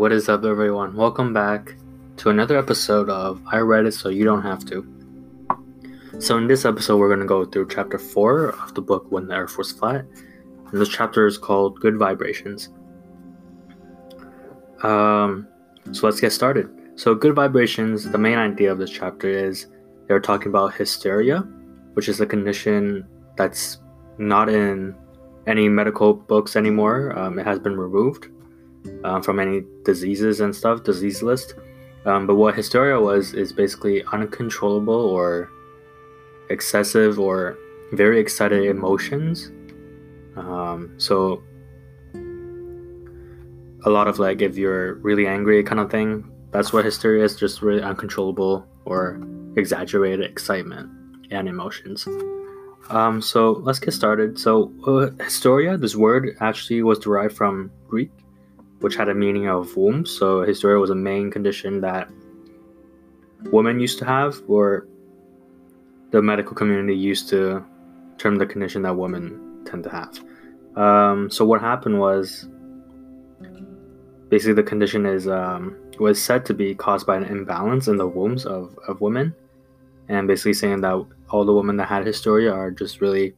What is up, everyone? Welcome back to another episode of I Read It So You Don't Have to. So, in this episode, we're going to go through chapter 4 of the book When the Earth Was Flat. And this chapter is called Good Vibrations. Um, so, let's get started. So, Good Vibrations, the main idea of this chapter is they're talking about hysteria, which is a condition that's not in any medical books anymore. Um, it has been removed um, from any diseases and stuff, disease list. Um, but what hysteria was is basically uncontrollable or excessive or very excited emotions. Um, so a lot of like if you're really angry kind of thing, that's what hysteria is, just really uncontrollable or exaggerated excitement and emotions. Um, so let's get started. So uh, hysteria, this word actually was derived from Greek which had a meaning of womb. So hysteria was a main condition that women used to have, or the medical community used to term the condition that women tend to have. Um, so what happened was basically the condition is um, was said to be caused by an imbalance in the wombs of, of women, and basically saying that all the women that had hysteria are just really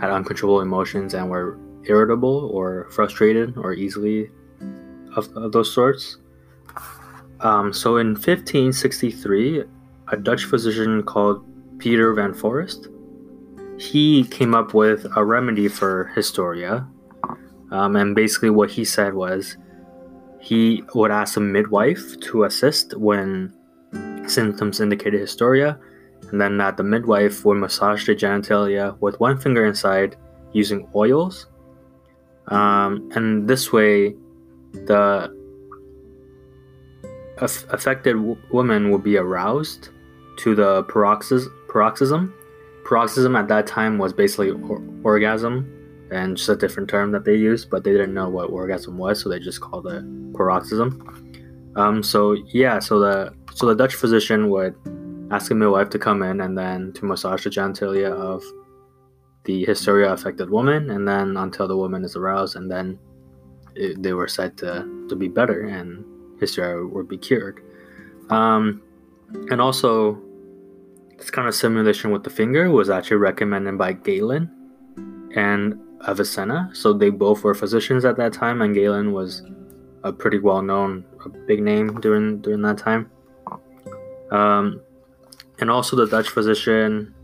had uncontrollable emotions and were irritable or frustrated or easily of, of those sorts. Um, so in 1563, a Dutch physician called Peter van Foreest, he came up with a remedy for hysteria. Um, and basically, what he said was he would ask a midwife to assist when symptoms indicated hysteria, and then that the midwife would massage the genitalia with one finger inside using oils um, and this way, the aff- affected w- woman will be aroused to the paroxys- paroxysm. Paroxysm at that time was basically or- orgasm, and just a different term that they used, but they didn't know what orgasm was, so they just called it paroxysm. Um, so yeah, so the so the Dutch physician would ask a midwife to come in and then to massage the genitalia of the hysteria affected woman, and then until the woman is aroused, and then it, they were said to, to be better and hysteria would be cured. Um, and also, this kind of simulation with the finger was actually recommended by Galen and Avicenna. So they both were physicians at that time, and Galen was a pretty well known, a big name during during that time. Um, and also, the Dutch physician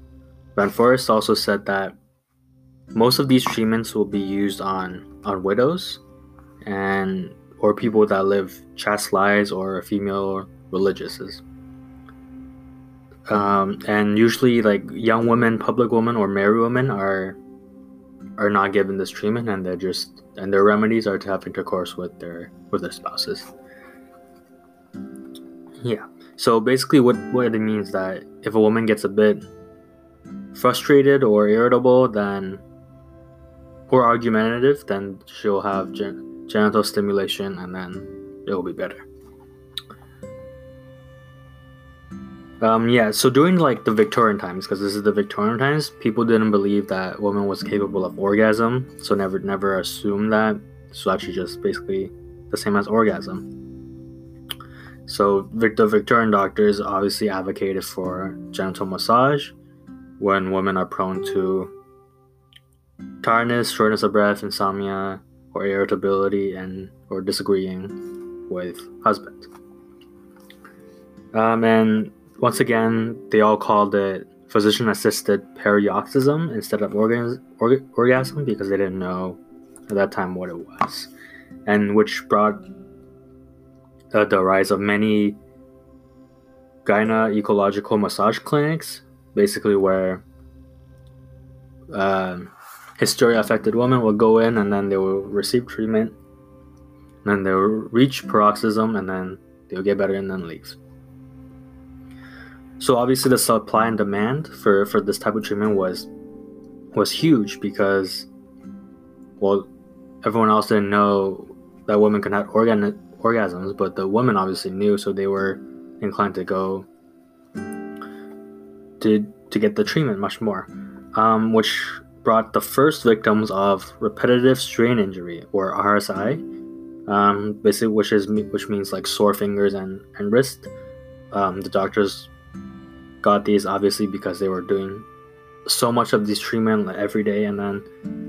Van Foreest also said that most of these treatments will be used on on widows and or people that live chaste lives or female religiouses. Um, and usually, like young women, public women, or married women are are not given this treatment, and they're just and their remedies are to have intercourse with their with their spouses. Yeah. So basically, what what it means that if a woman gets a bit frustrated or irritable, then or argumentative, then she'll have gen- genital stimulation and then it will be better. Um, yeah, so during like the Victorian times, because this is the Victorian times, people didn't believe that woman was capable of orgasm, so never never assumed that. So actually, just basically the same as orgasm. So the Victorian doctors obviously advocated for genital massage when women are prone to tiredness, shortness of breath, insomnia, or irritability, and or disagreeing with husband. Um, and once again, they all called it physician-assisted paroxysm instead of org- orgasm because they didn't know at that time what it was, and which brought uh, the rise of many gynecological massage clinics, basically where um, hysteria affected women will go in and then they will receive treatment. And then they will reach paroxysm and then they'll get better and then leave. So obviously the supply and demand for, for this type of treatment was was huge because well everyone else didn't know that women can have organ orgasms, but the women obviously knew, so they were inclined to go to to get the treatment much more, um, which brought the first victims of repetitive strain injury, or RSI, um, basically, which is which means like sore fingers and and wrist. Um, the doctors got these obviously because they were doing so much of these treatment like, every day, and then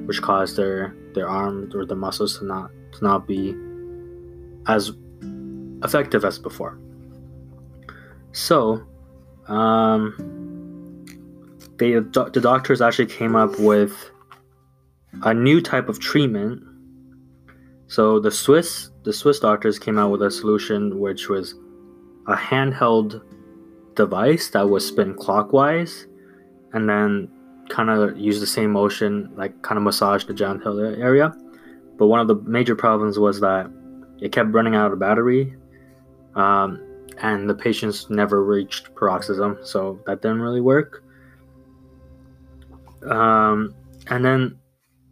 which caused their their arms or the muscles to not to not be as effective as before. So, um, they the doctors actually came up with a new type of treatment. So the Swiss the Swiss doctors came out with a solution which was a handheld device that was spin clockwise and then kind of use the same motion like kind of massage the genital area. But one of the major problems was that it kept running out of battery. Um, and the patients never reached paroxysm, so that didn't really work. Um, and then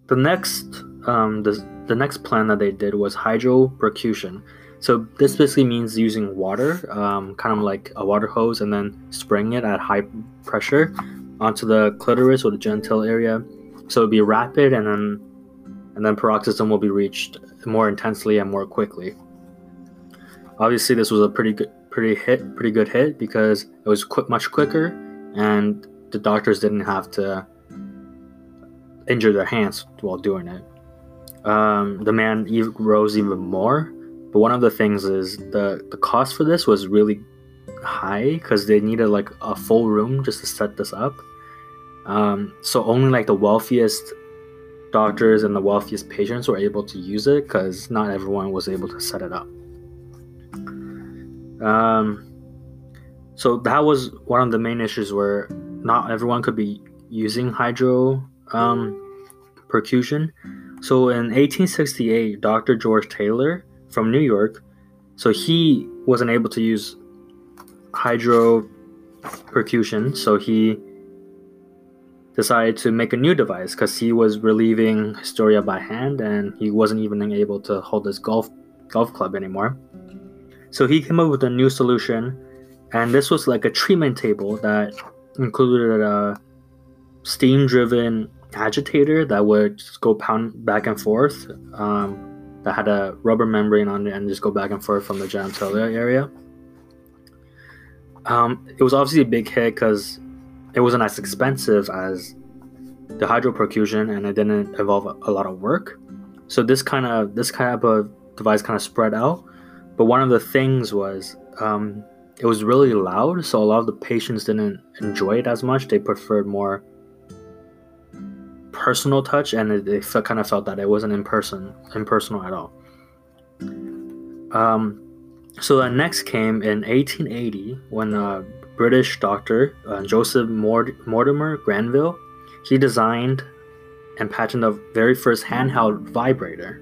the next um, the, the next plan that they did was hydropercussion. So this basically means using water, um, kind of like a water hose, and then spraying it at high pressure onto the clitoris or the genital area. So it'd be rapid, and then and then paroxysm will be reached more intensely and more quickly. Obviously, this was a pretty good, pretty hit, pretty good hit because it was quick, much quicker, and the doctors didn't have to injure their hands while doing it. Um, the man rose even more, but one of the things is the the cost for this was really high because they needed like a full room just to set this up. Um, so only like the wealthiest doctors and the wealthiest patients were able to use it because not everyone was able to set it up. Um, so that was one of the main issues where not everyone could be using hydro um, percussion. So in 1868, Dr. George Taylor from New York, so he wasn't able to use hydro percussion, so he decided to make a new device because he was relieving hysteria by hand and he wasn't even able to hold his golf golf club anymore. So he came up with a new solution, and this was like a treatment table that included a steam-driven agitator that would just go pound back and forth. Um, that had a rubber membrane on it and just go back and forth from the genitalia area. Um, it was obviously a big hit because it wasn't as expensive as the hydropercussion and it didn't involve a lot of work. So this kind of this kind of device kind of spread out. But one of the things was um, it was really loud, so a lot of the patients didn't enjoy it as much. They preferred more personal touch, and it they kind of felt that it wasn't in person, impersonal at all. Um, so the next came in 1880 when a British doctor uh, Joseph Mort- Mortimer Granville he designed and patented the very first handheld vibrator.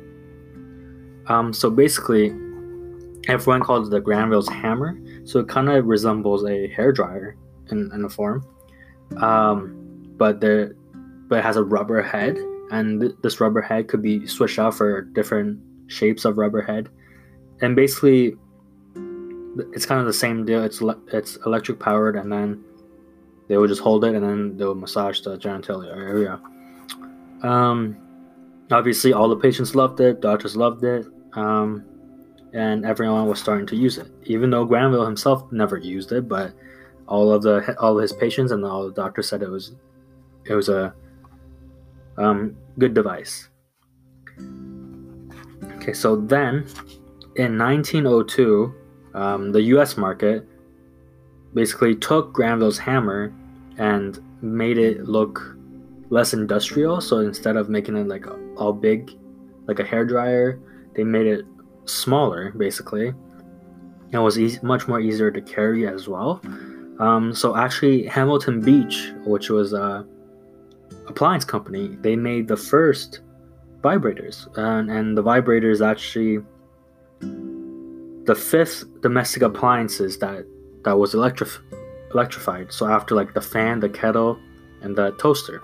Um, so basically, everyone calls it the Granville's hammer. So it kind of resembles a hair dryer in, in a form, um, but there but it has a rubber head, and th- this rubber head could be switched out for different shapes of rubber head, and basically, it's kind of the same deal. It's le- it's electric powered, and then they would just hold it, and then they would massage the genitalia area. Um, obviously, all the patients loved it, doctors loved it, um, and everyone was starting to use it. Even though Granville himself never used it, but all of the all of his patients and all the doctors said it was it was a um, good device. Okay, so then in 1902, um, the US market basically took Granville's hammer and made it look less industrial. So instead of making it like all big, like a hair dryer, they made it smaller basically. It was easy, much more easier to carry as well. Um, so actually, Hamilton Beach, which was a appliance company, they made the first vibrators, and, and the vibrators actually the fifth domestic appliances that that was electrif- electrified. So after like the fan, the kettle, and the toaster.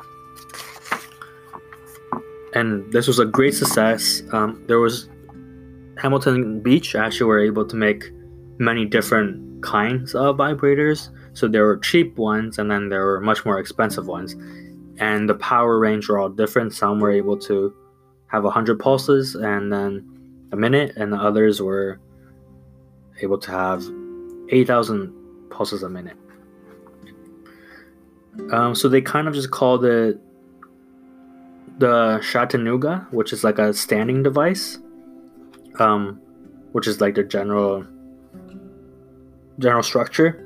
And this was a great success. Um, there was Hamilton Beach actually were able to make many different kinds of vibrators. So there were cheap ones, and then there were much more expensive ones. And the power range were all different. Some were able to have 100 pulses, and then a minute, and the others were able to have 8,000 pulses a minute. Um, so they kind of just called it the Chattanooga, which is like a standing device, um, which is like the general general structure.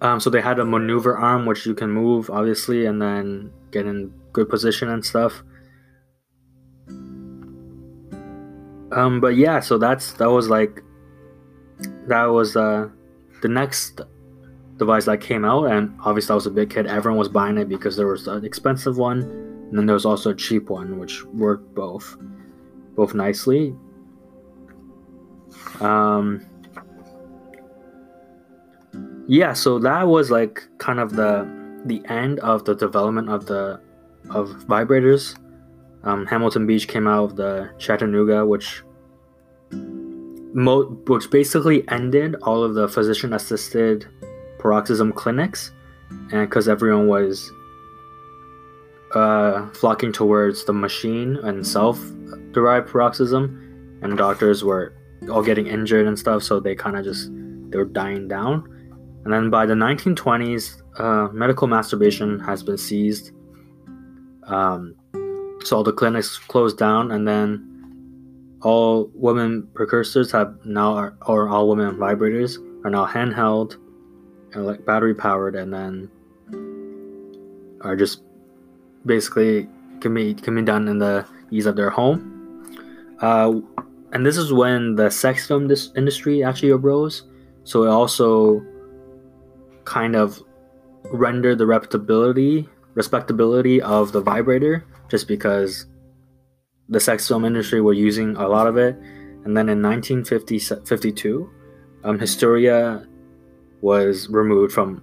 Um, so they had a maneuver arm, which you can move, obviously, and then get in good position and stuff. Um, but yeah, so that's that was like that was uh the next device that came out, and obviously I was a big kid. Everyone was buying it because there was an expensive one, and then there was also a cheap one, which worked both both nicely. Um, yeah, so that was like kind of the the end of the development of the of vibrators. Um, Hamilton Beach came out of the Chattanooga, which mo- which basically ended all of the physician assisted paroxysm clinics, and because everyone was uh, flocking towards the machine and self derived paroxysm, and doctors were all getting injured and stuff, so they kind of just they were dying down and then by the 1920s, uh, medical masturbation has been seized. Um, so all the clinics closed down, and then all women precursors have now, or all women vibrators are now handheld, and like battery powered, and then are just basically can be can be done in the ease of their home. Uh, and this is when the sex film this industry actually arose. So it also kind of render the reputability respectability of the vibrator just because the sex film industry were using a lot of it. And then in 1952 um, hysteria was removed from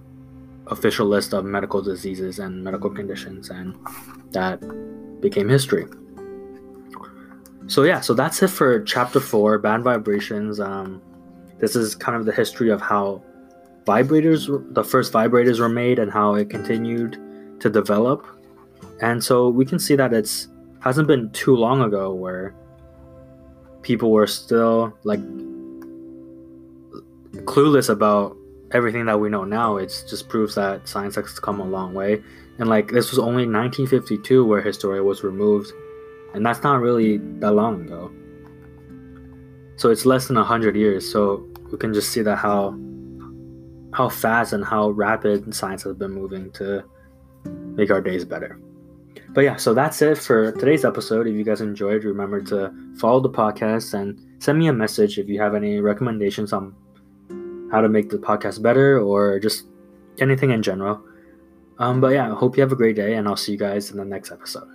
official list of medical diseases and medical conditions and that became history. So yeah so that's it for chapter four bad vibrations. Um, this is kind of the history of how vibrators, the first vibrators were made and how it continued to develop. And so we can see that it's hasn't been too long ago where people were still like clueless about everything that we know now. It just proves that science has come a long way. And like this was only 1952 where Hysteria was removed, and that's not really that long ago. So it's less than 100 years. So we can just see that how how fast and how rapid science has been moving to make our days better. But yeah, so that's it for today's episode. If you guys enjoyed, remember to follow the podcast and send me a message if you have any recommendations on how to make the podcast better or just anything in general. Um, but yeah, I hope you have a great day, and I'll see you guys in the next episode.